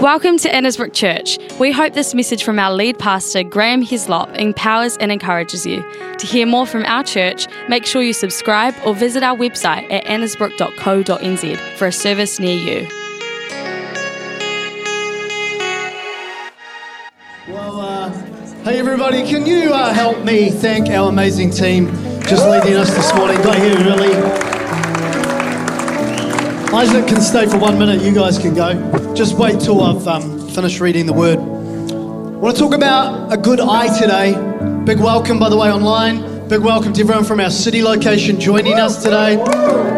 Welcome to Annesbrook Church. We hope this message from our lead pastor, Graham Hislop, empowers and encourages you. To hear more from our church, make sure you subscribe or visit our website at annesbrook.co.nz for a service near you. Well, uh, hey everybody, can you uh, help me thank our amazing team just leading us this morning? Got here really. Isaac can stay for one minute, you guys can go. Just wait till I've um, finished reading the word. I want to talk about a good eye today. Big welcome, by the way, online. Big welcome to everyone from our city location joining us today.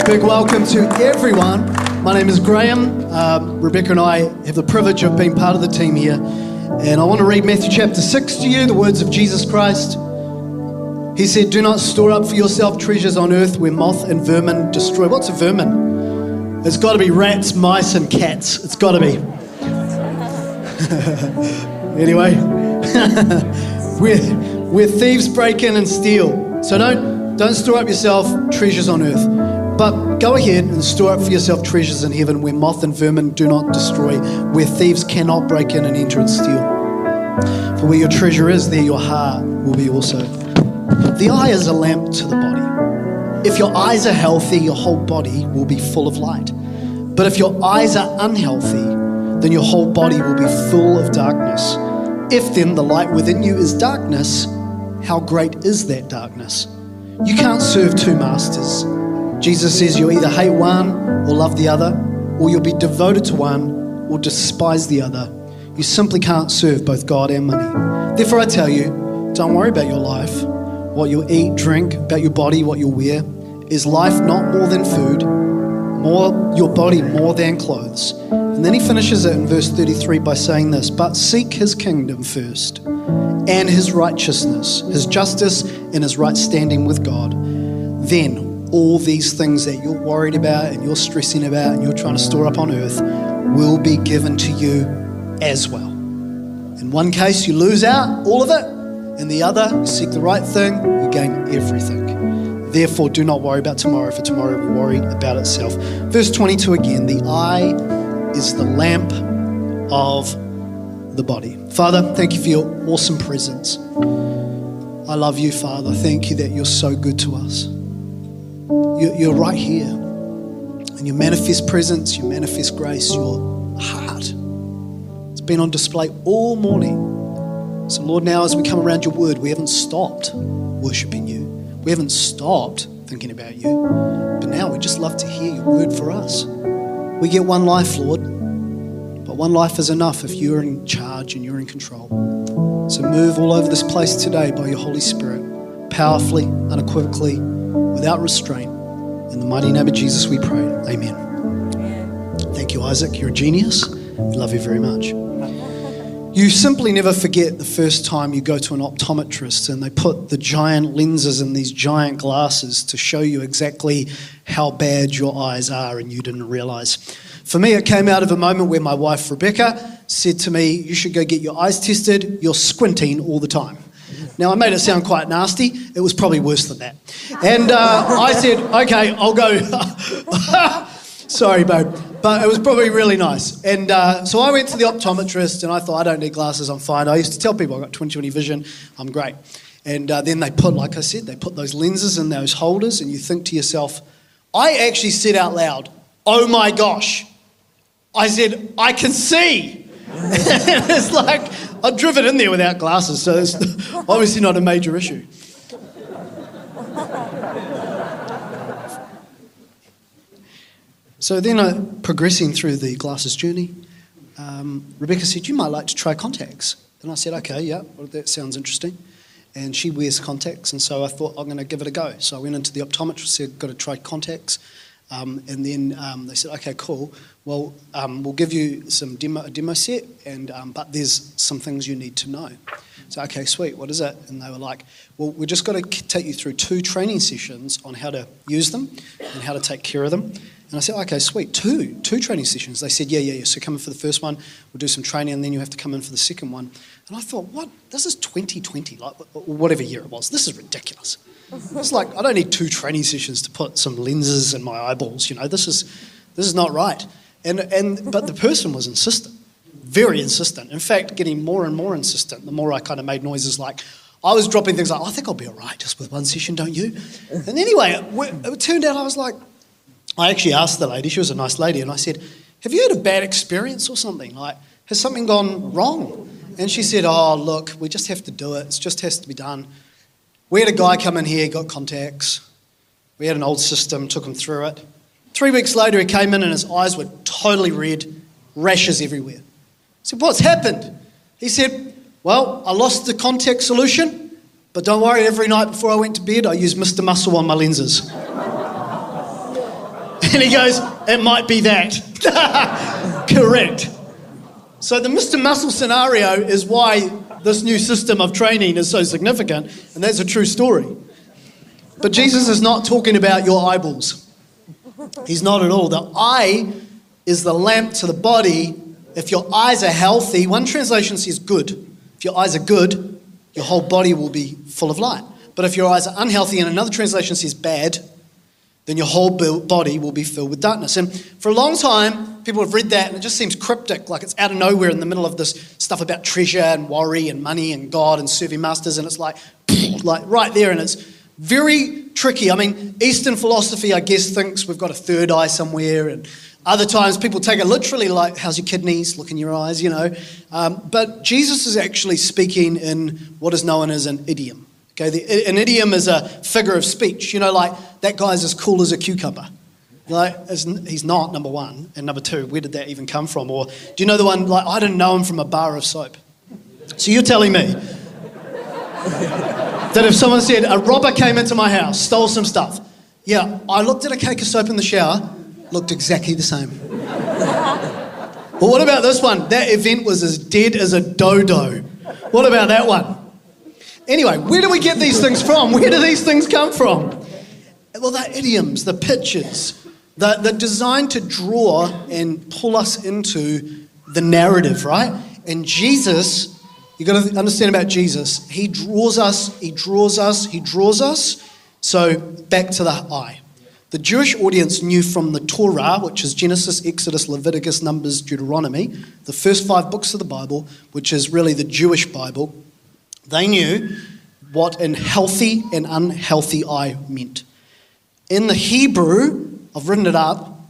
Big welcome to everyone. My name is Graham. Um, Rebecca and I have the privilege of being part of the team here. And I want to read Matthew chapter 6 to you, the words of Jesus Christ. He said, Do not store up for yourself treasures on earth where moth and vermin destroy. What's a vermin? It's got to be rats, mice, and cats. It's got to be. anyway, where, where thieves break in and steal. So don't, don't store up yourself treasures on earth. But go ahead and store up for yourself treasures in heaven where moth and vermin do not destroy, where thieves cannot break in and enter and steal. For where your treasure is, there your heart will be also. The eye is a lamp to the body. If your eyes are healthy, your whole body will be full of light. But if your eyes are unhealthy, then your whole body will be full of darkness. If then the light within you is darkness, how great is that darkness? You can't serve two masters. Jesus says you'll either hate one or love the other, or you'll be devoted to one or despise the other. You simply can't serve both God and money. Therefore, I tell you, don't worry about your life, what you'll eat, drink, about your body, what you'll wear. Is life not more than food? More your body more than clothes. And then he finishes it in verse 33 by saying this, but seek his kingdom first and his righteousness, his justice and his right standing with God. Then all these things that you're worried about and you're stressing about and you're trying to store up on earth will be given to you as well. In one case, you lose out all of it. In the other, seek the right thing, you gain everything. Therefore, do not worry about tomorrow, for tomorrow will worry about itself. Verse 22 again the eye is the lamp of the body. Father, thank you for your awesome presence. I love you, Father. Thank you that you're so good to us. You're right here. And your manifest presence, your manifest grace, your heart. It's been on display all morning. So, Lord, now as we come around your word, we haven't stopped worshiping you. We haven't stopped thinking about you. But now we just love to hear your word for us. We get one life, Lord. But one life is enough if you're in charge and you're in control. So move all over this place today by your Holy Spirit, powerfully, unequivocally, without restraint. In the mighty name of Jesus we pray. Amen. Thank you, Isaac. You're a genius. We love you very much. You simply never forget the first time you go to an optometrist and they put the giant lenses in these giant glasses to show you exactly how bad your eyes are and you didn't realize. For me, it came out of a moment where my wife Rebecca said to me, You should go get your eyes tested. You're squinting all the time. Now, I made it sound quite nasty. It was probably worse than that. And uh, I said, Okay, I'll go. Sorry, babe. But it was probably really nice. And uh, so I went to the optometrist and I thought, I don't need glasses, I'm fine. I used to tell people I've got 20 20 vision, I'm great. And uh, then they put, like I said, they put those lenses in those holders, and you think to yourself, I actually said out loud, oh my gosh. I said, I can see. it's like, I've driven in there without glasses, so it's obviously not a major issue. So then, uh, progressing through the glasses journey, um, Rebecca said, You might like to try contacts. And I said, Okay, yeah, well, that sounds interesting. And she wears contacts, and so I thought, I'm going to give it a go. So I went into the optometrist, said, Got to try contacts. Um, and then um, they said, Okay, cool. Well, um, we'll give you some demo, a demo set, and, um, but there's some things you need to know. So, okay, sweet, what is it? And they were like, Well, we're just got to take you through two training sessions on how to use them and how to take care of them. And I said, okay, sweet, two, two training sessions. They said, yeah, yeah, yeah. So come in for the first one, we'll do some training, and then you have to come in for the second one. And I thought, what? This is 2020, like whatever year it was. This is ridiculous. It's like I don't need two training sessions to put some lenses in my eyeballs. You know, this is this is not right. And and but the person was insistent, very insistent. In fact, getting more and more insistent the more I kind of made noises like, I was dropping things like, I think I'll be all right just with one session, don't you? And anyway, it, it turned out I was like, I actually asked the lady, she was a nice lady, and I said, Have you had a bad experience or something? Like, has something gone wrong? And she said, Oh, look, we just have to do it. It just has to be done. We had a guy come in here, got contacts. We had an old system, took him through it. Three weeks later, he came in and his eyes were totally red, rashes everywhere. I said, What's happened? He said, Well, I lost the contact solution, but don't worry, every night before I went to bed, I used Mr. Muscle on my lenses. and he goes, It might be that. Correct. So the Mr. Muscle scenario is why this new system of training is so significant, and that's a true story. But Jesus is not talking about your eyeballs. He's not at all. The eye is the lamp to the body. If your eyes are healthy, one translation says good. If your eyes are good, your whole body will be full of light. But if your eyes are unhealthy, and another translation says bad, then your whole body will be filled with darkness. And for a long time, people have read that and it just seems cryptic, like it's out of nowhere in the middle of this stuff about treasure and worry and money and God and serving masters. And it's like, like right there. And it's very tricky. I mean, Eastern philosophy, I guess, thinks we've got a third eye somewhere. And other times people take it literally, like, how's your kidneys? Look in your eyes, you know. Um, but Jesus is actually speaking in what is known as an idiom. Okay, the, an idiom is a figure of speech. You know, like that guy's as cool as a cucumber. Like, he's not, number one. And number two, where did that even come from? Or do you know the one, like, I didn't know him from a bar of soap. So you're telling me that if someone said, a robber came into my house, stole some stuff, yeah, I looked at a cake of soap in the shower, looked exactly the same. but what about this one? That event was as dead as a dodo. What about that one? Anyway, where do we get these things from? Where do these things come from? Well, they're idioms, the pictures, they're, they're designed to draw and pull us into the narrative, right? And Jesus, you've got to understand about Jesus, he draws us, he draws us, he draws us. So back to the eye. The Jewish audience knew from the Torah, which is Genesis, Exodus, Leviticus, Numbers, Deuteronomy, the first five books of the Bible, which is really the Jewish Bible, they knew what an healthy and unhealthy eye meant. In the Hebrew, I've written it up,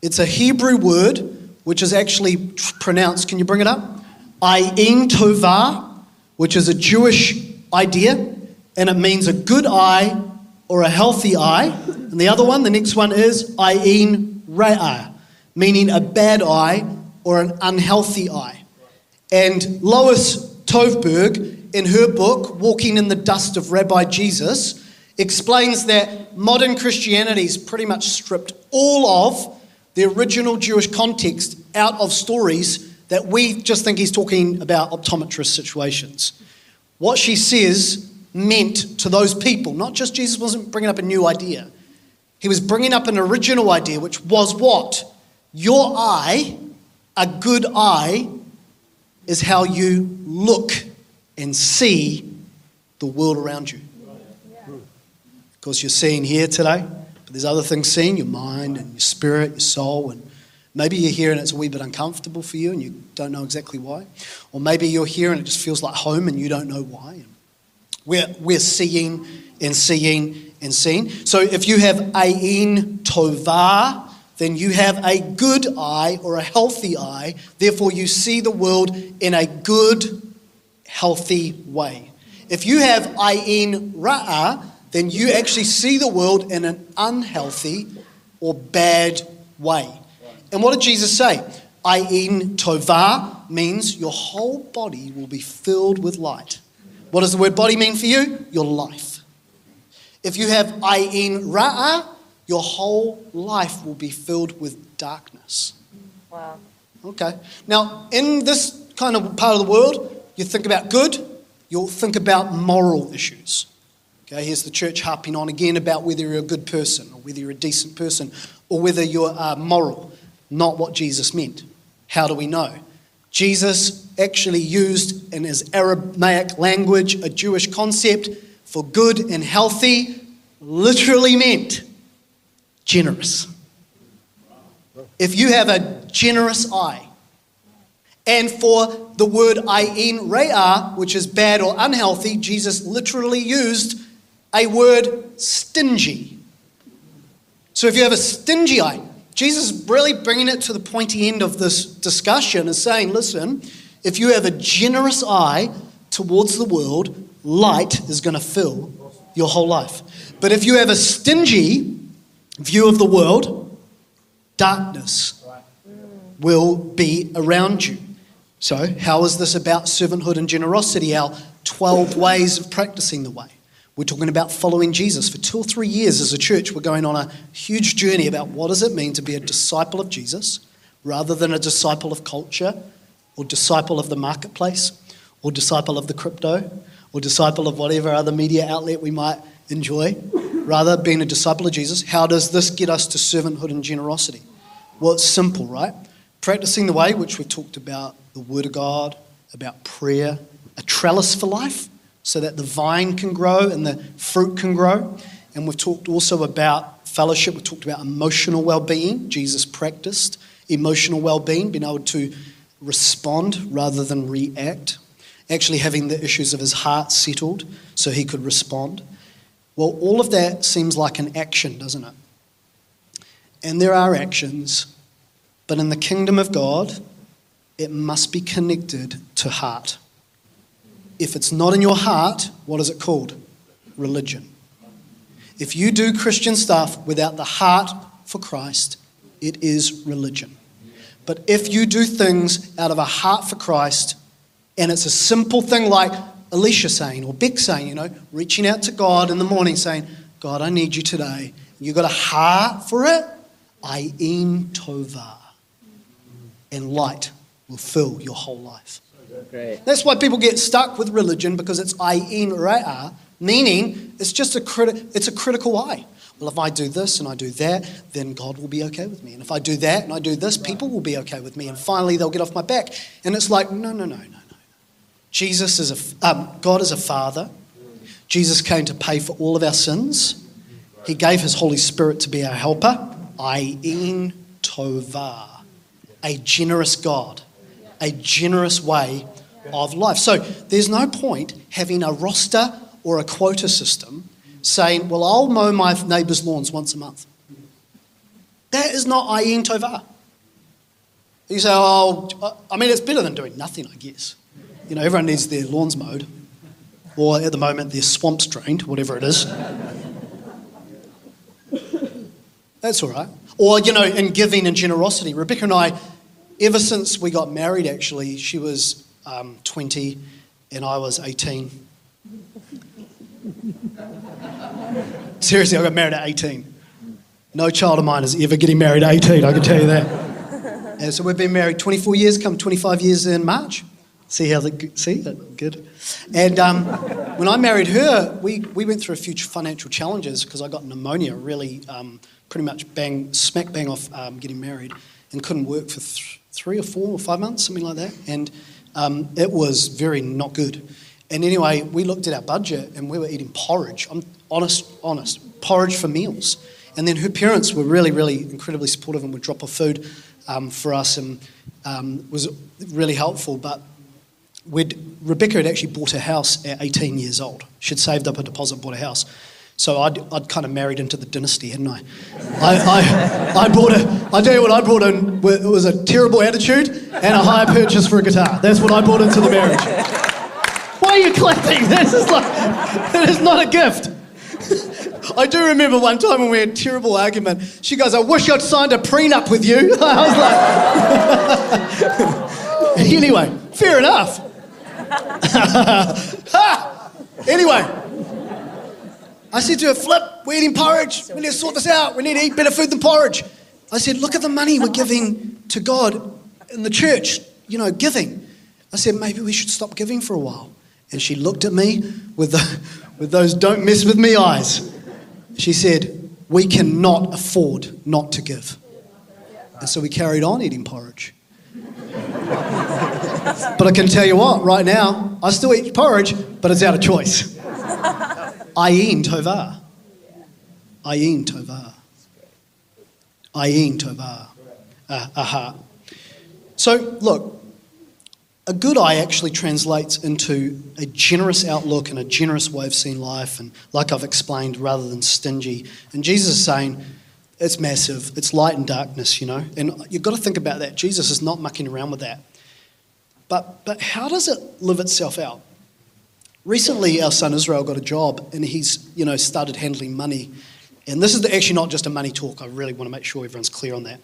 it's a Hebrew word which is actually pronounced, can you bring it up? Ayin Tovah, which is a Jewish idea, and it means a good eye or a healthy eye. And the other one, the next one is Ayin Ra'ah, meaning a bad eye or an unhealthy eye. And Lois Tverberg in her book, Walking in the Dust of Rabbi Jesus, explains that modern Christianity's pretty much stripped all of the original Jewish context out of stories that we just think he's talking about optometrist situations. What she says meant to those people, not just Jesus wasn't bringing up a new idea, he was bringing up an original idea, which was what? Your eye, a good eye, is how you look and see the world around you. Of course, you're seeing here today, but there's other things seen your mind and your spirit, your soul, and maybe you're here and it's a wee bit uncomfortable for you and you don't know exactly why. Or maybe you're here and it just feels like home and you don't know why. We're, we're seeing and seeing and seeing. So if you have Ayin Tovah, then you have a good eye or a healthy eye. Therefore, you see the world in a good healthy way. If you have ayin ra'ah, then you actually see the world in an unhealthy or bad way. And what did Jesus say? Ayin tovah means your whole body will be filled with light. What does the word body mean for you? Your life. If you have ayin ra'ah, your whole life will be filled with darkness. Wow. Okay. Now, in this kind of part of the world, you think about good, you'll think about moral issues. Okay, here's the church harping on again about whether you're a good person or whether you're a decent person or whether you're uh, moral. Not what Jesus meant. How do we know? Jesus actually used in his Aramaic language a Jewish concept for good and healthy, literally meant generous. If you have a generous eye, And for the word ayin rea, which is bad or unhealthy, Jesus literally used a word stingy. So if you have a stingy eye, Jesus is really bringing it to the pointy end of this discussion and saying, listen, if you have a generous eye towards the world, light is going to fill your whole life. But if you have a stingy view of the world, darkness will be around you. So, how is this about servanthood and generosity? Our 12 ways of practicing the way. We're talking about following Jesus. For two or three years as a church, we're going on a huge journey about what does it mean to be a disciple of Jesus rather than a disciple of culture or disciple of the marketplace or disciple of the crypto or disciple of whatever other media outlet we might enjoy. Rather, being a disciple of Jesus, how does this get us to servanthood and generosity? Well, it's simple, right? Practicing the way, which we've talked about the Word of God, about prayer, a trellis for life, so that the vine can grow and the fruit can grow. And we've talked also about fellowship, we've talked about emotional well being. Jesus practiced emotional well being, being able to respond rather than react, actually having the issues of his heart settled so he could respond. Well, all of that seems like an action, doesn't it? And there are actions, but in the kingdom of God, it must be connected to heart. If it's not in your heart, what is it called? Religion. If you do Christian stuff without the heart for Christ, it is religion. But if you do things out of a heart for Christ, and it's a simple thing like Alicia saying or Beck saying, you know, reaching out to God in the morning saying, God, I need you today. You've got a heart for it, Ayin Tova. And light will fill your whole life. Great. That's why people get stuck with religion because it's ayin ra'a, meaning it's just a criti- it's a critical eye. Well, if I do this and I do that, then God will be okay with me. And if I do that and I do this, people will be okay with me. And finally, they'll get off my back. And it's like, no, no, no, no, no. Jesus is a um, God is a father. Jesus came to pay for all of our sins. He gave His Holy Spirit to be our helper. Ayin Tova, a generous God a generous way of life. So there's no point having a roster or a quota system saying, well, I'll mow my neighbour's lawns once a month. That is not ayin tova. You say, oh, I mean, it's better than doing nothing, I guess. You know, everyone needs their lawns mowed, or at the moment, their swamps drained, whatever it is. That's all right. Or, you know, in giving and generosity. Rebecca and I ever since we got married, actually, she was um, 20 and I was 18. Seriously, I got married at 18. No child of mine is ever getting married at 18, I can tell you that. And so we've been married 24 years, come 25 years in March. See how the see good. And um, when I married her, we, we went through a few financial challenges because I got pneumonia, really um, pretty much bang smack bang off um, getting married, and couldn't work for th- three or four or five months, something like that. And um, it was very not good. And anyway, we looked at our budget and we were eating porridge. I'm honest, honest, porridge for meals. And then her parents were really, really incredibly supportive and would drop off food um, for us and um, was really helpful. But Rebecca had actually bought a house at 18 years old. She'd saved up a deposit, bought a house. So I'd, I'd kind of married into the dynasty, hadn't I? I, I, I bought a, I tell you what I brought in, it was a terrible attitude and a higher purchase for a guitar. That's what I brought into the marriage. Why are you clapping? This is like, that is not a gift. I do remember one time when we had a terrible argument. She goes, I wish I'd signed a prenup with you. I was like, anyway, fair enough. anyway, I said to her, Flip, we're eating porridge. We need to sort this out. We need to eat better food than porridge. I said, Look at the money we're giving to God in the church, you know, giving. I said, Maybe we should stop giving for a while. And she looked at me with, the, with those don't mess with me eyes. She said, We cannot afford not to give. And so we carried on eating porridge. but I can tell you what, right now, I still eat porridge, but it's out of choice. Ayin Tova. Ayin Tova. Ayin Tova. Uh, aha. So, look, a good eye actually translates into a generous outlook and a generous way of seeing life, and like I've explained, rather than stingy. And Jesus is saying, it's massive, it's light and darkness, you know. And you've got to think about that. Jesus is not mucking around with that. But, but how does it live itself out? Recently, our son Israel got a job and he's, you know, started handling money. And this is actually not just a money talk. I really want to make sure everyone's clear on that.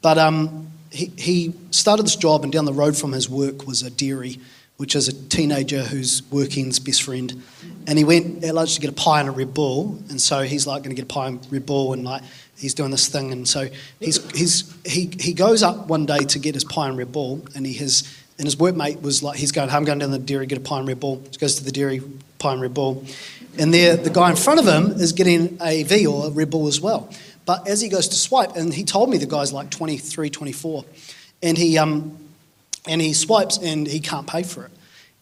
But um, he, he started this job, and down the road from his work was a dairy, which is a teenager who's working's best friend. And he went at lunch to get a pie and a Red Bull, and so he's like going to get a pie and Red Bull, and like he's doing this thing, and so he's, he's he he goes up one day to get his pie and Red Bull, and he has and his workmate was like, he's going, I'm going down the dairy, get a pine Red Bull. He goes to the dairy, pine Red Bull. And there, the guy in front of him is getting a V or a Red Bull as well. But as he goes to swipe, and he told me the guy's like 23, 24, and he, um, and he swipes and he can't pay for it.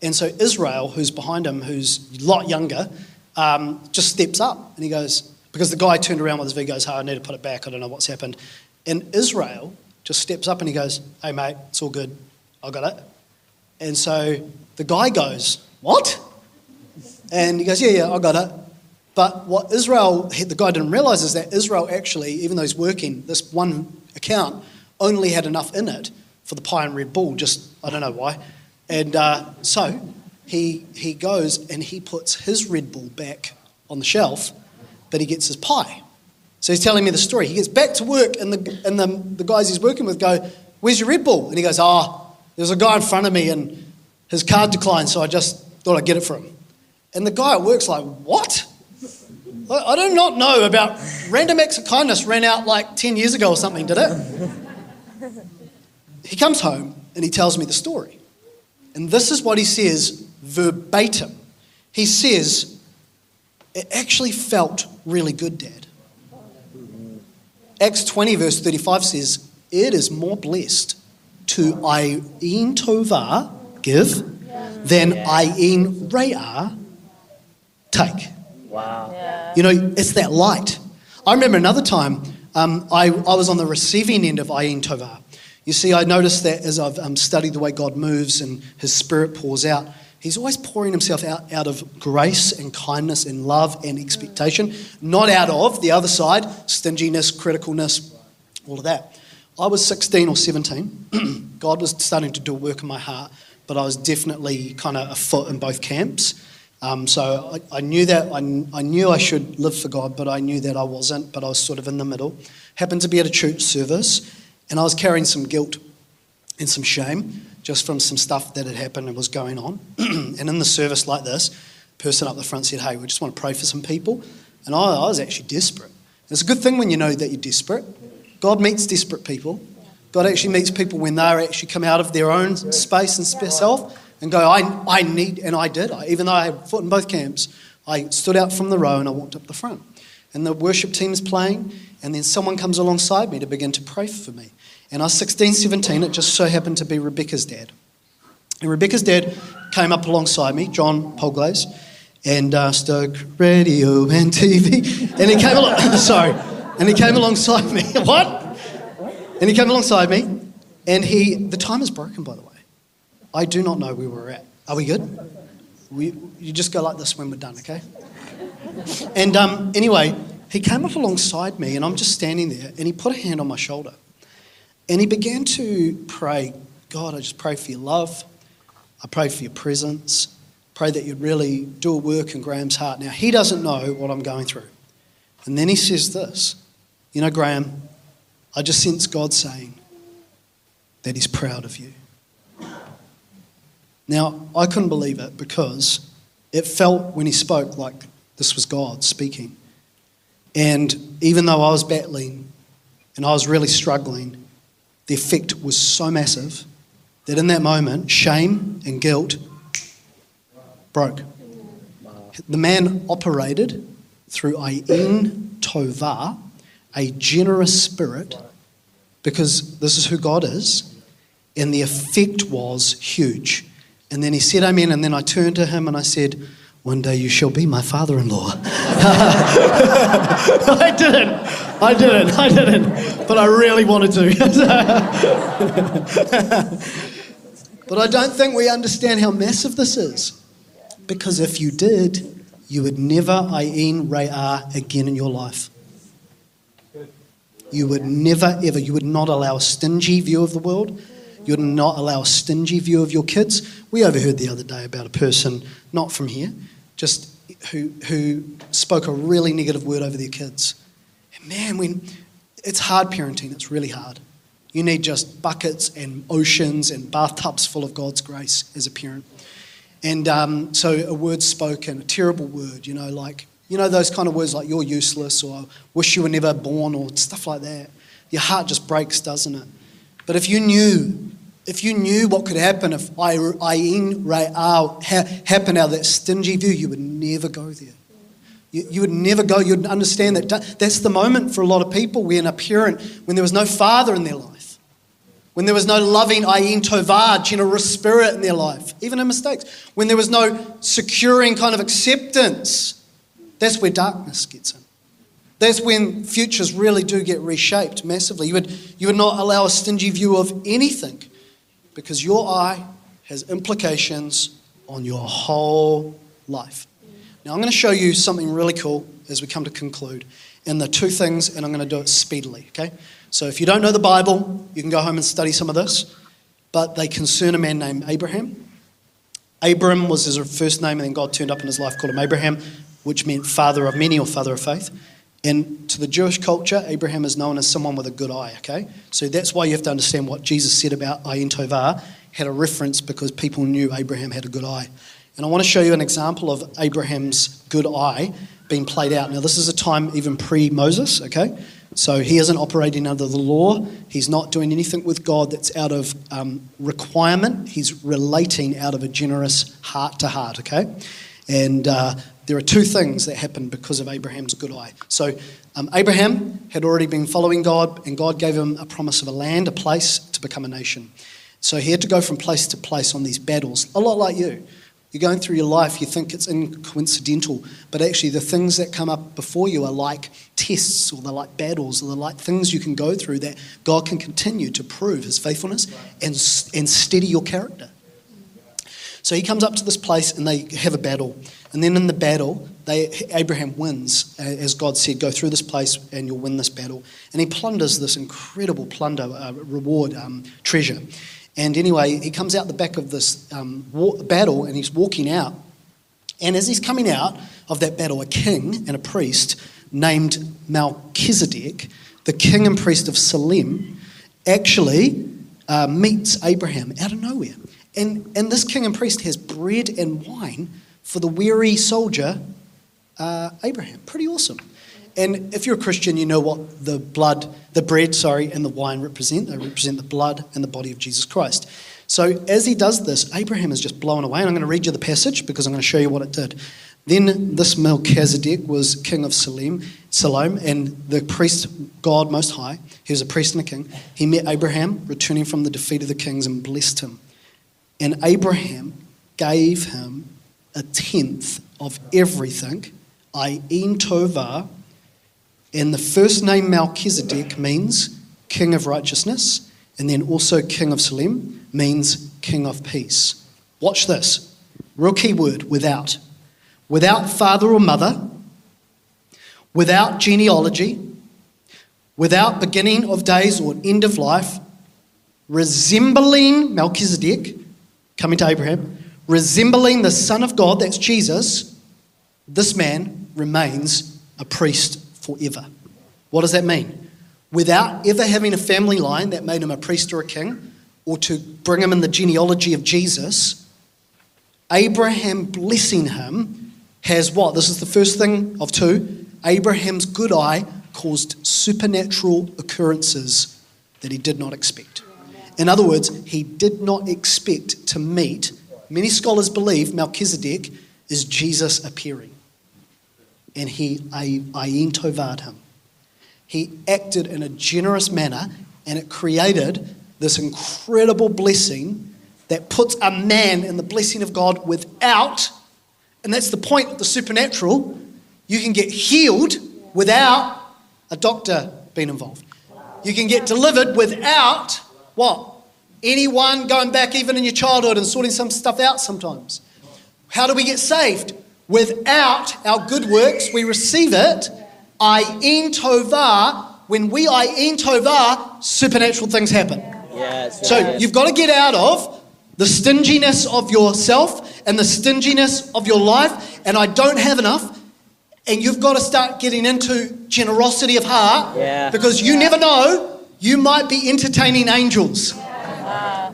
And so Israel, who's behind him, who's a lot younger, um, just steps up and he goes, because the guy turned around with his V goes, hey, I need to put it back, I don't know what's happened. And Israel just steps up and he goes, hey, mate, it's all good, I got it. And so the guy goes, What? And he goes, Yeah, yeah, I got it. But what Israel, the guy didn't realize is that Israel actually, even though he's working, this one account only had enough in it for the pie and Red Bull, just, I don't know why. And uh, so he, he goes and he puts his Red Bull back on the shelf, but he gets his pie. So he's telling me the story. He gets back to work, and the, and the, the guys he's working with go, Where's your Red Bull? And he goes, Oh, there's a guy in front of me and his card declined, so I just thought I'd get it for him. And the guy at work's like, What? I do not know about random acts of kindness ran out like 10 years ago or something, did it? He comes home and he tells me the story. And this is what he says verbatim. He says, It actually felt really good, Dad. Acts 20, verse 35 says, It is more blessed to Ayin Tova, give, than Ayin Re'ah, take. Wow. Yeah. You know, it's that light. I remember another time um, I, I was on the receiving end of Ayin Tova. You see, I noticed that as I've um, studied the way God moves and His Spirit pours out, He's always pouring Himself out out of grace and kindness and love and expectation, not out of the other side, stinginess, criticalness, all of that. I was 16 or 17. God was starting to do a work in my heart, but I was definitely kind of a foot in both camps. Um, so I, I, knew that I, I, knew I should live for God, but I knew that I wasn't. But I was sort of in the middle. Happened to be at a church service, and I was carrying some guilt and some shame just from some stuff that had happened and was going on. and in the service like this, person up the front said, "Hey, we just want to pray for some people," and I, I was actually desperate. It's a good thing when you know that you're desperate God meets desperate people. God actually meets people when they actually come out of their own space and self and go, I, I need, and I did. I, even though I had foot in both camps, I stood out from the row and I walked up the front. And the worship team is playing, and then someone comes alongside me to begin to pray for me. And I was 16, 17, it just so happened to be Rebecca's dad. And Rebecca's dad came up alongside me, John Polglaze, and uh, Stoke Radio and TV. And he came along, sorry, and he came alongside me. what? And he came alongside me, and he, the time is broken, by the way. I do not know where we're at. Are we good? We, you just go like this when we're done, okay? And um, anyway, he came up alongside me, and I'm just standing there, and he put a hand on my shoulder. And he began to pray, God, I just pray for your love. I pray for your presence. Pray that you'd really do a work in Graham's heart. Now, he doesn't know what I'm going through. And then he says this you know, Graham, I just sense God saying that He's proud of you. Now, I couldn't believe it because it felt when He spoke like this was God speaking. And even though I was battling and I was really struggling, the effect was so massive that in that moment, shame and guilt broke. The man operated through Ayin Tovah, a generous spirit because this is who God is. And the effect was huge. And then he said, Amen. And then I turned to him and I said, One day you shall be my father in law. I didn't. I didn't. I didn't. But I really wanted to. But I don't think we understand how massive this is. Because if you did, you would never Ayin Re'ah again in your life. You would never, ever, you would not allow a stingy view of the world. You would not allow a stingy view of your kids. We overheard the other day about a person, not from here, just who, who spoke a really negative word over their kids. And man, when it's hard parenting, it's really hard. You need just buckets and oceans and bathtubs full of God's grace as a parent. And um, so a word spoken, a terrible word, you know, like, you know, those kind of words like you're useless or wish you were never born or stuff like that. Your heart just breaks, doesn't it? But if you knew, if you knew what could happen if Ayin Re'ah happened out of that stingy view, you would never go there. You, you would never go, you'd understand that that's the moment for a lot of people when a parent, when there was no father in their life when there was no loving ayin tovah, generous spirit in their life, even in mistakes, when there was no securing kind of acceptance, that's where darkness gets in. That's when futures really do get reshaped massively. You would, you would not allow a stingy view of anything because your eye has implications on your whole life. Now, I'm going to show you something really cool as we come to conclude. And the two things, and I'm going to do it speedily, okay? So if you don't know the Bible, you can go home and study some of this. But they concern a man named Abraham. Abram was his first name, and then God turned up in his life, called him Abraham, which meant father of many or father of faith. And to the Jewish culture, Abraham is known as someone with a good eye, okay? So that's why you have to understand what Jesus said about Ayin Tovah had a reference because people knew Abraham had a good eye. And I want to show you an example of Abraham's good eye being played out. Now, this is a time even pre Moses, okay? So he isn't operating under the law. He's not doing anything with God that's out of um, requirement. He's relating out of a generous heart to heart, okay? And uh, there are two things that happened because of Abraham's good eye. So um, Abraham had already been following God, and God gave him a promise of a land, a place to become a nation. So he had to go from place to place on these battles, a lot like you. You're going through your life, you think it's incoincidental, but actually the things that come up before you are like tests or they're like battles or they're like things you can go through that God can continue to prove his faithfulness and, and steady your character. So he comes up to this place and they have a battle. And then in the battle, they, Abraham wins, as God said, go through this place and you'll win this battle. And he plunders this incredible plunder, uh, reward, um, treasure. And anyway, he comes out the back of this um, war- battle and he's walking out. And as he's coming out of that battle, a king and a priest named Melchizedek, the king and priest of Salem, actually uh, meets Abraham out of nowhere. And, and this king and priest has bread and wine for the weary soldier, uh, Abraham. Pretty awesome. And if you're a Christian, you know what the blood, the bread, sorry, and the wine represent. They represent the blood and the body of Jesus Christ. So as he does this, Abraham is just blown away. And I'm going to read you the passage because I'm going to show you what it did. Then this Melchizedek was king of Salem, Salem, and the priest, God Most High, he was a priest and a king. He met Abraham, returning from the defeat of the kings, and blessed him. And Abraham gave him a tenth of everything, Ayin Tovah, and the first name Melchizedek means king of righteousness, and then also king of Salem means king of peace. Watch this. Real key word without. Without father or mother, without genealogy, without beginning of days or end of life, resembling Melchizedek, coming to Abraham, resembling the Son of God, that's Jesus, this man remains a priest forever. What does that mean? Without ever having a family line that made him a priest or a king, or to bring him in the genealogy of Jesus, Abraham blessing him has what? This is the first thing of two. Abraham's good eye caused supernatural occurrences that he did not expect. In other words, he did not expect to meet. Many scholars believe Melchizedek is Jesus appearing and he ayin him. He acted in a generous manner, and it created this incredible blessing that puts a man in the blessing of God without, and that's the point of the supernatural. You can get healed without a doctor being involved. You can get delivered without what? Anyone going back even in your childhood and sorting some stuff out sometimes? How do we get saved? Without our good works, we receive it. Ayin tova. When we ayin tova, supernatural things happen. Yes. So yes. you've got to get out of the stinginess of yourself and the stinginess of your life, and I don't have enough. And you've got to start getting into generosity of heart Yeah. because you never know, you might be entertaining angels.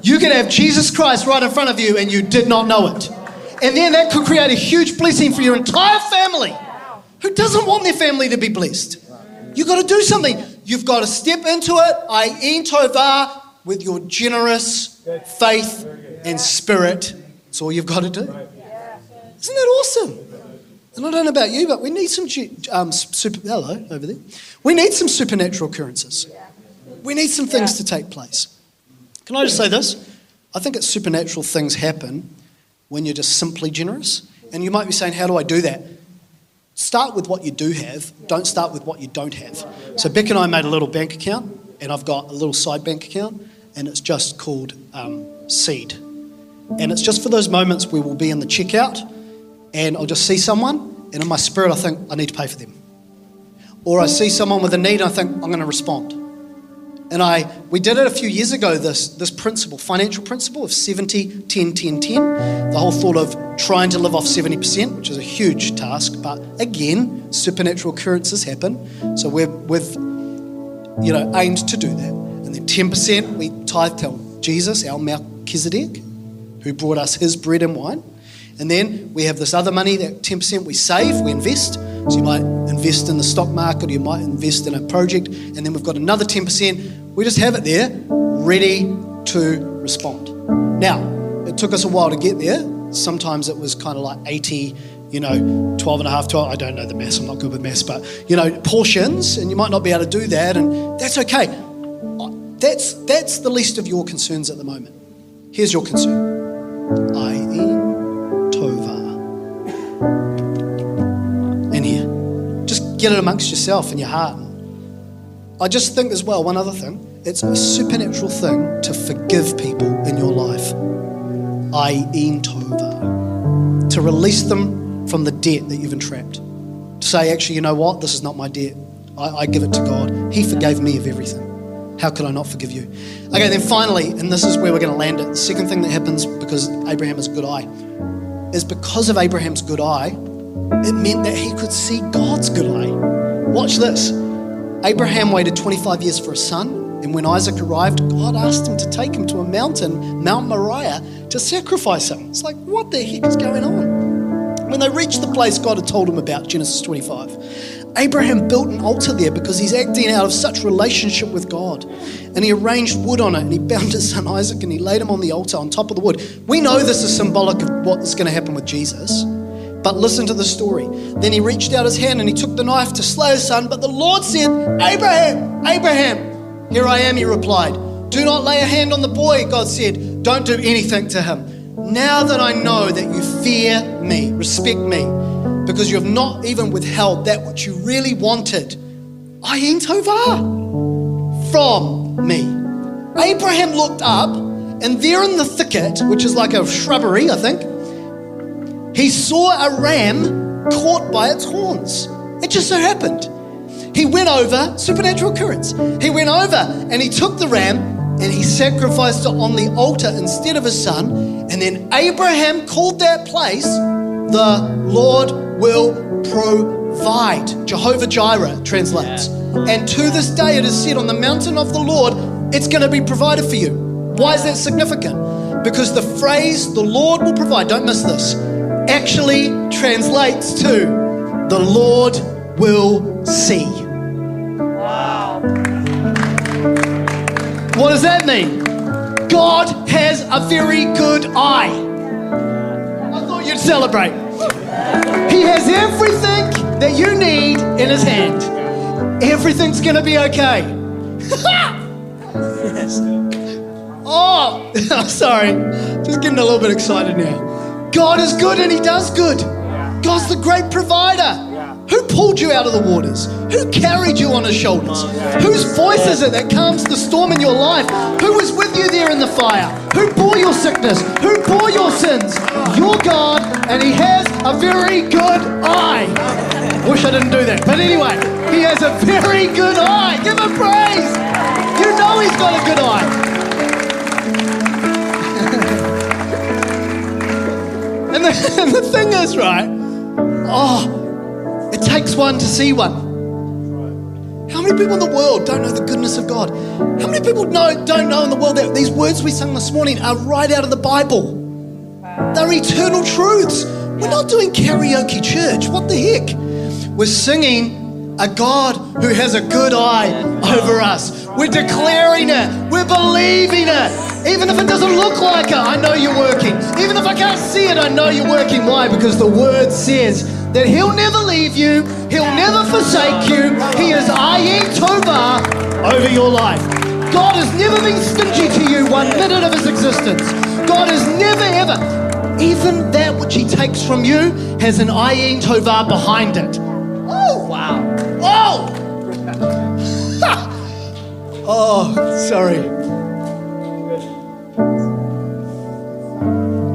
You could have Jesus Christ right in front of you and you did not know it. And then that could create a huge blessing for your entire family. Who doesn't want their family to be blessed? You've got to do something. You've got to step into it, I tova, with your generous faith and spirit. That's all you've got to do. Isn't that awesome? And I don't know about you, but we need some um, super. Hello, over there. We need some supernatural occurrences. We need some things to take place. Can I just say this? I think it's supernatural things happen when you're just simply generous. And you might be saying, How do I do that? Start with what you do have, don't start with what you don't have. So, Beck and I made a little bank account, and I've got a little side bank account, and it's just called um, Seed. And it's just for those moments where we'll be in the checkout, and I'll just see someone, and in my spirit, I think, I need to pay for them. Or I see someone with a need, and I think, I'm going to respond. And I, we did it a few years ago, this, this principle, financial principle of 70, 10, 10, 10. The whole thought of trying to live off 70%, which is a huge task, but again, supernatural occurrences happen. So we're, we've, you know, aimed to do that. And then 10% we tithe to Jesus, our Melchizedek, who brought us his bread and wine. And then we have this other money, that 10% we save, we invest. So you might invest in the stock market, you might invest in a project, and then we've got another 10%. We just have it there, ready to respond. Now, it took us a while to get there. Sometimes it was kind of like 80, you know, 12 and a half, 12. I don't know the maths, I'm not good with maths, but, you know, portions, and you might not be able to do that, and that's okay. That's, that's the least of your concerns at the moment. Here's your concern. Ayin get it amongst yourself and your heart. I just think as well, one other thing. It's a supernatural thing to forgive people in your life. Ayin Tova. To release them from the debt that you've entrapped. To say, actually, you know what? This is not my debt. I, I give it to God. He forgave me of everything. How could I not forgive you? Okay, then finally, and this is where we're going to land it. The second thing that happens because Abraham has a good eye is because of Abraham's good eye, it meant that he could see God's good eye. Watch this. Abraham waited 25 years for a son, and when Isaac arrived, God asked him to take him to a mountain, Mount Moriah, to sacrifice him. It's like, what the heck is going on? When they reached the place God had told him about, Genesis 25, Abraham built an altar there because he's acting out of such relationship with God. And he arranged wood on it and he bound his son Isaac and he laid him on the altar on top of the wood. We know this is symbolic of what is going to happen with Jesus. But listen to the story. Then he reached out his hand and he took the knife to slay his son. But the Lord said, Abraham, Abraham, here I am, he replied. Do not lay a hand on the boy, God said. Don't do anything to him. Now that I know that you fear me, respect me, because you have not even withheld that which you really wanted, Ayin Tova, from me. Abraham looked up, and there in the thicket, which is like a shrubbery, I think, he saw a ram caught by its horns. It just so happened. He went over, supernatural occurrence. He went over and he took the ram and he sacrificed it on the altar instead of his son. And then Abraham called that place the Lord will provide. Jehovah Jireh translates. And to this day it is said on the mountain of the Lord, it's going to be provided for you. Why is that significant? Because the phrase the Lord will provide, don't miss this, actually translates to the Lord will see. Wow. What does that mean? God has a very good eye. I thought you'd celebrate. He has everything that you need in his hand. Everything's going to be okay. oh, sorry. Just getting a little bit excited now. God is good and he does good. God's the great provider. Who pulled you out of the waters? Who carried you on his shoulders? Whose voice is it that calms the storm in your life? Who was with you there in the fire? Who bore your sickness? Who bore your sins? Your God, and he has a very good eye. Wish I didn't do that. But anyway, he has a very good eye. Give him praise. You know he's got a good eye. And, the, and the thing is, right? Oh, it takes one to see one. How many people in the world don't know the goodness of God? How many people know, don't know in the world that these words we sung this morning are right out of the Bible? They're eternal truths. We're not doing karaoke church. What the heck? We're singing a God who has a good eye over us. We're declaring it. We're believing it. Even if it doesn't look like it, I know you're working. Even if I can't see it, I know you're working. Why? Because the word says that He'll never leave you, He'll never forsake you. He is Ayin Tova over your life. God has never been stingy to you one minute of His existence. God has never ever, even that which He takes from you has an Ayin Tova behind it. Oh, wow. Oh! oh, sorry.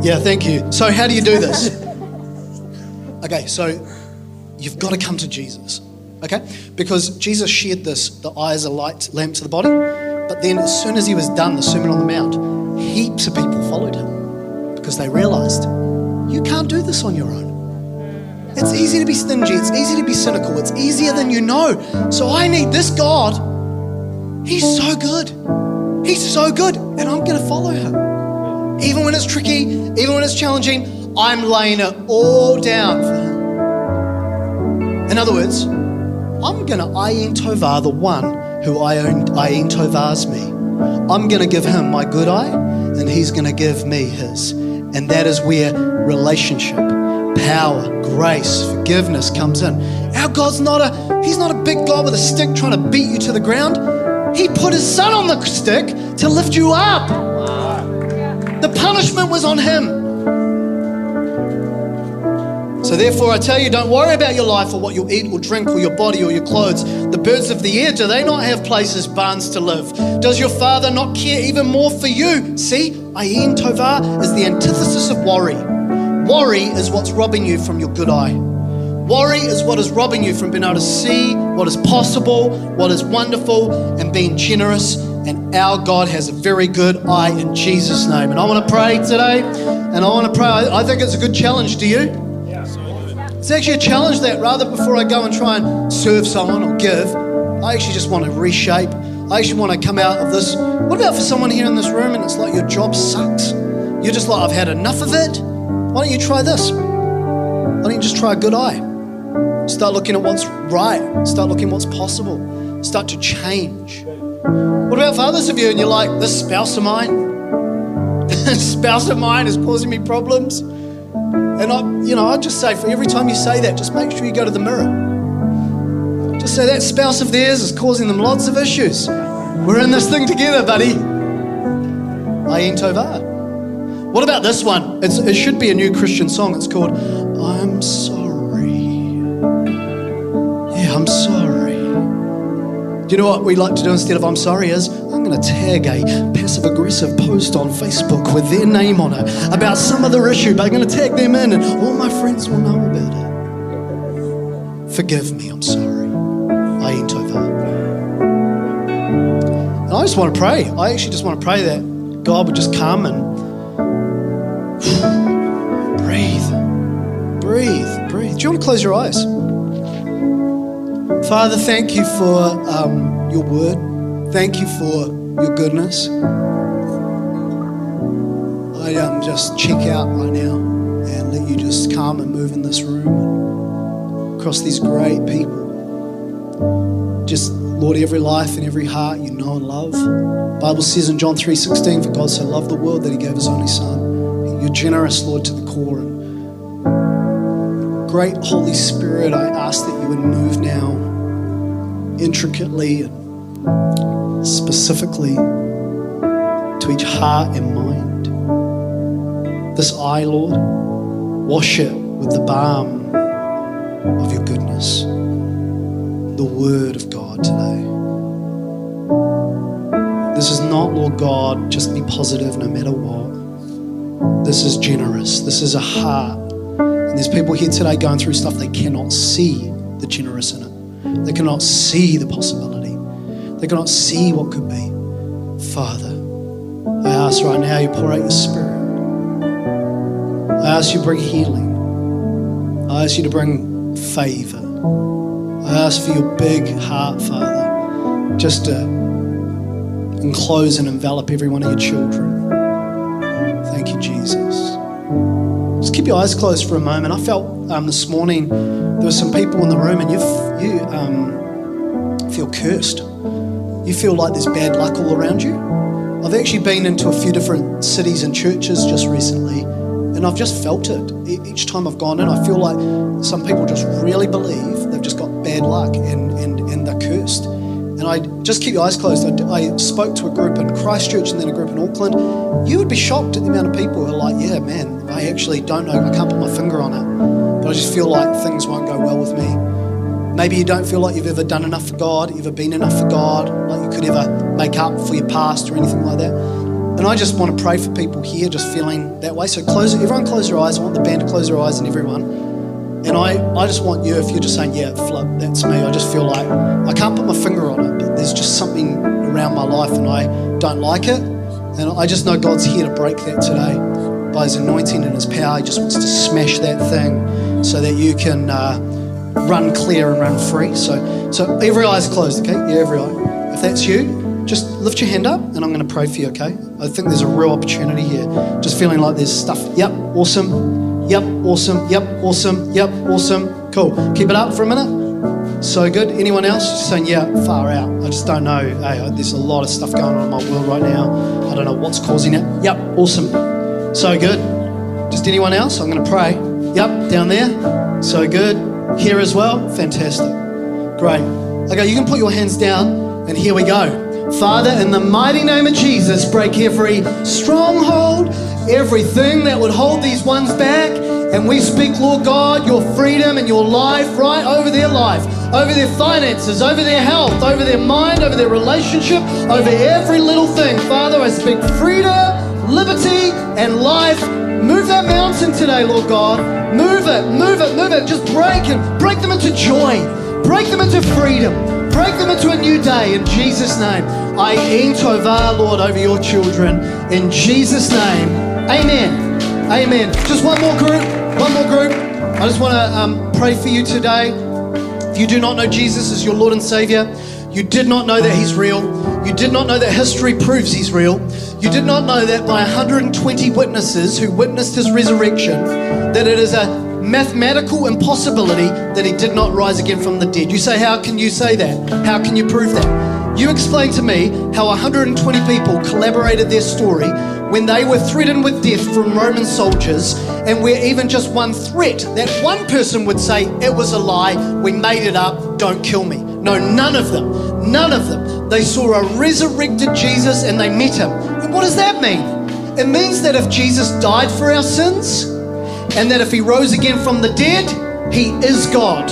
Yeah, thank you. So, how do you do this? Okay, so you've got to come to Jesus, okay? Because Jesus shared this the eye is a light lamp to the body. But then, as soon as he was done, the Sermon on the Mount, heaps of people followed him because they realized you can't do this on your own. It's easy to be stingy, it's easy to be cynical, it's easier than you know. So I need this God. He's so good. He's so good, and I'm going to follow him. Even when it's tricky, even when it's challenging, I'm laying it all down for him. In other words, I'm going to Ayin Tova the one who Ayin Tovas me. I'm going to give him my good eye, and he's going to give me his. And that is where relationship, power, grace, forgiveness comes in. Our God's not a He's not a big God with a stick trying to beat you to the ground. He put his son on the stick to lift you up. The punishment was on him. So, therefore, I tell you, don't worry about your life or what you'll eat or drink or your body or your clothes. The birds of the air, do they not have places, barns to live? Does your father not care even more for you? See, Ayin Tova is the antithesis of worry. Worry is what's robbing you from your good eye. Worry is what is robbing you from being able to see what is possible, what is wonderful, and being generous. And our God has a very good eye in Jesus' name. And I want to pray today, and I want to pray. I think it's a good challenge. Do you? Yeah, It's actually a challenge that rather before I go and try and serve someone or give, I actually just want to reshape. I actually want to come out of this. What about for someone here in this room and it's like your job sucks? You're just like, I've had enough of it. Why don't you try this? Why don't you just try a good eye? Start looking at what's right. Start looking at what's possible. Start to change. What about for others of you and you're like, this spouse of mine, this spouse of mine is causing me problems? And I, you know, I just say for every time you say that, just make sure you go to the mirror. Just say that spouse of theirs is causing them lots of issues. We're in this thing together, buddy. Ayin Tova. What about this one? It's, it should be a new Christian song. It's called I'm Sorry. Yeah, I'm sorry. You know what we like to do instead of I'm sorry is I'm going to tag a passive aggressive post on Facebook with their name on it about some other issue, but I'm going to tag them in and all my friends will know about it. Forgive me, I'm sorry. I ain't over. And I just want to pray. I actually just want to pray that God would just come and breathe, breathe, breathe. Do you want to close your eyes? Father, thank you for um, your word. Thank you for your goodness. I um, just check out right now and let you just come and move in this room across these great people. Just Lord, every life and every heart you know and love. Bible says in John 3:16, for God so loved the world that he gave his only son. You're generous, Lord, to the core. And great Holy Spirit, I ask that you would move now intricately and specifically to each heart and mind. This eye, Lord, wash it with the balm of your goodness. The Word of God today. This is not, Lord God, just be positive no matter what. This is generous. This is a heart. And there's people here today going through stuff they cannot see the generous in it. They cannot see the possibility. They cannot see what could be. Father, I ask right now you pour out your spirit. I ask you to bring healing. I ask you to bring favor. I ask for your big heart, Father, just to enclose and envelop every one of your children. Thank you, Jesus. Just keep your eyes closed for a moment. I felt um, this morning there were some people in the room, and you you um, feel cursed. You feel like there's bad luck all around you. I've actually been into a few different cities and churches just recently, and I've just felt it. Each time I've gone in, I feel like some people just really believe they've just got bad luck and, and, and they're cursed. And I just keep your eyes closed. I, I spoke to a group in Christchurch and then a group in Auckland. You would be shocked at the amount of people who are like, yeah, man, I actually don't know. I can't put my finger on it. But I just feel like things won't go well with me. Maybe you don't feel like you've ever done enough for God, ever been enough for God, like you could ever make up for your past or anything like that. And I just want to pray for people here just feeling that way. So close everyone close their eyes. I want the band to close their eyes and everyone. And I, I just want you, if you're just saying, yeah, flip, that's me, I just feel like I can't put my finger on it, but there's just something around my life and I don't like it. And I just know God's here to break that today by His anointing and His power. He just wants to smash that thing so that you can uh, run clear and run free. So, so every eye's closed, okay? Yeah, every eye. If that's you, just lift your hand up and I'm going to pray for you, okay? I think there's a real opportunity here. Just feeling like there's stuff. Yep, awesome. Yep, awesome. Yep, awesome. Yep, awesome. Cool. Keep it up for a minute. So good. Anyone else? Just saying, yeah, far out. I just don't know. Hey, there's a lot of stuff going on in my world right now. I don't know what's causing it. Yep, awesome. So good. Just anyone else? I'm going to pray. Yep, down there. So good. Here as well. Fantastic. Great. Okay, you can put your hands down, and here we go. Father, in the mighty name of Jesus, break every stronghold, everything that would hold these ones back. And we speak, Lord God, your freedom and your life right over their life, over their finances, over their health, over their mind, over their relationship, over every little thing. Father, I speak freedom, liberty, and life. Move that mountain today, Lord God. Move it, move it, move it. Just break it. break them into joy, break them into freedom, break them into a new day in Jesus' name. Ayin Tova, Lord, over your children in Jesus' name. Amen. Amen. Just one more group. One more group. I just want to um, pray for you today. If you do not know Jesus as your Lord and Savior, you did not know that He's real. You did not know that history proves He's real. You did not know that by 120 witnesses who witnessed His resurrection, that it is a mathematical impossibility that He did not rise again from the dead. You say, How can you say that? How can you prove that? You explain to me how 120 people collaborated their story when they were threatened with death from Roman soldiers, and where even just one threat that one person would say, It was a lie, we made it up, don't kill me. No, none of them, none of them. They saw a resurrected Jesus and they met him. And what does that mean? It means that if Jesus died for our sins, and that if he rose again from the dead, he is God.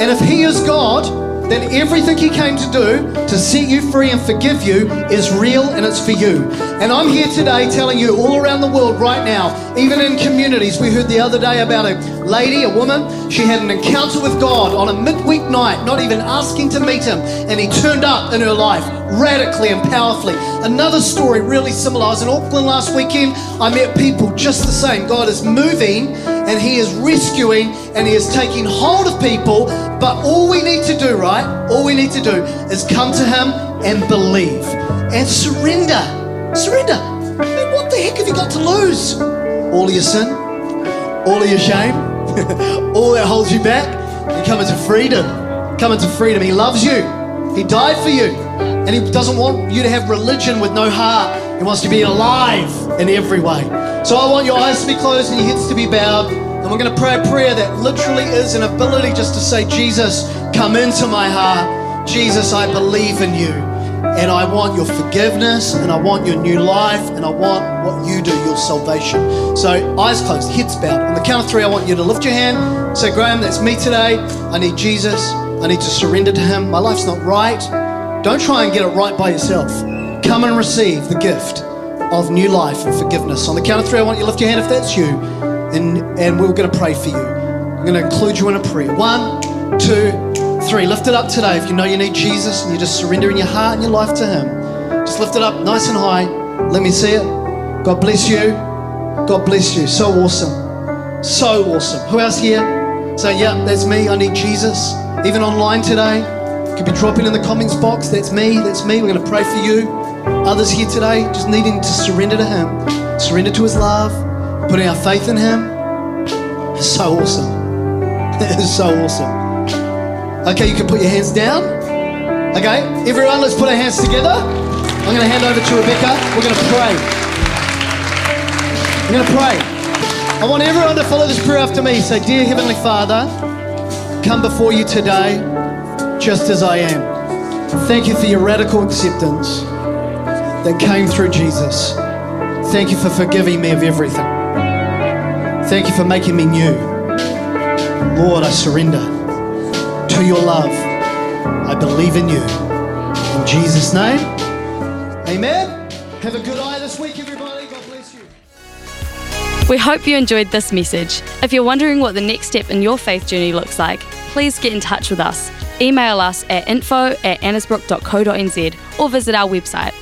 And if he is God, then everything he came to do to set you free and forgive you is real and it's for you. And I'm here today telling you all around the world right now, even in communities. We heard the other day about a lady, a woman, she had an encounter with God on a midweek night, not even asking to meet him, and he turned up in her life radically and powerfully. Another story really similar. I was in Auckland last weekend. I met people just the same. God is moving and He is rescuing and He is taking hold of people. But all we need to do, right? All we need to do is come to Him and believe and surrender. Surrender. Man, what the heck have you got to lose? All of your sin, all of your shame, all that holds you back. You come into freedom. Come into freedom. He loves you. He died for you. And He doesn't want you to have religion with no heart. He wants to be alive in every way. So I want your eyes to be closed and your heads to be bowed. And we're going to pray a prayer that literally is an ability just to say, Jesus, come into my heart. Jesus, I believe in you. And I want your forgiveness, and I want your new life, and I want what you do, your salvation. So, eyes closed, heads bowed. On the count of three, I want you to lift your hand. Say, Graham, that's me today. I need Jesus. I need to surrender to Him. My life's not right. Don't try and get it right by yourself. Come and receive the gift of new life and forgiveness. On the count of three, I want you to lift your hand if that's you, and, and we're going to pray for you. I'm going to include you in a prayer. One, two, three. Lift it up today if you know you need Jesus and you're just surrendering your heart and your life to Him. Just lift it up nice and high. Let me see it. God bless you. God bless you. So awesome. So awesome. Who else here? Say, yeah, that's me. I need Jesus. Even online today, you could be dropping in the comments box. That's me. That's me. We're going to pray for you. Others here today just needing to surrender to Him, surrender to His love, putting our faith in Him. It's so awesome. It is so awesome. Okay, you can put your hands down. Okay, everyone, let's put our hands together. I'm going to hand over to Rebecca. We're going to pray. I'm going to pray. I want everyone to follow this prayer after me. Say, Dear Heavenly Father, come before you today just as I am. Thank you for your radical acceptance that came through Jesus. Thank you for forgiving me of everything. Thank you for making me new. Lord, I surrender to your love. I believe in you. In Jesus' name, amen. Have a good eye this week, everybody. God bless you. We hope you enjoyed this message. If you're wondering what the next step in your faith journey looks like, please get in touch with us. Email us at info at annesbrook.co.nz or visit our website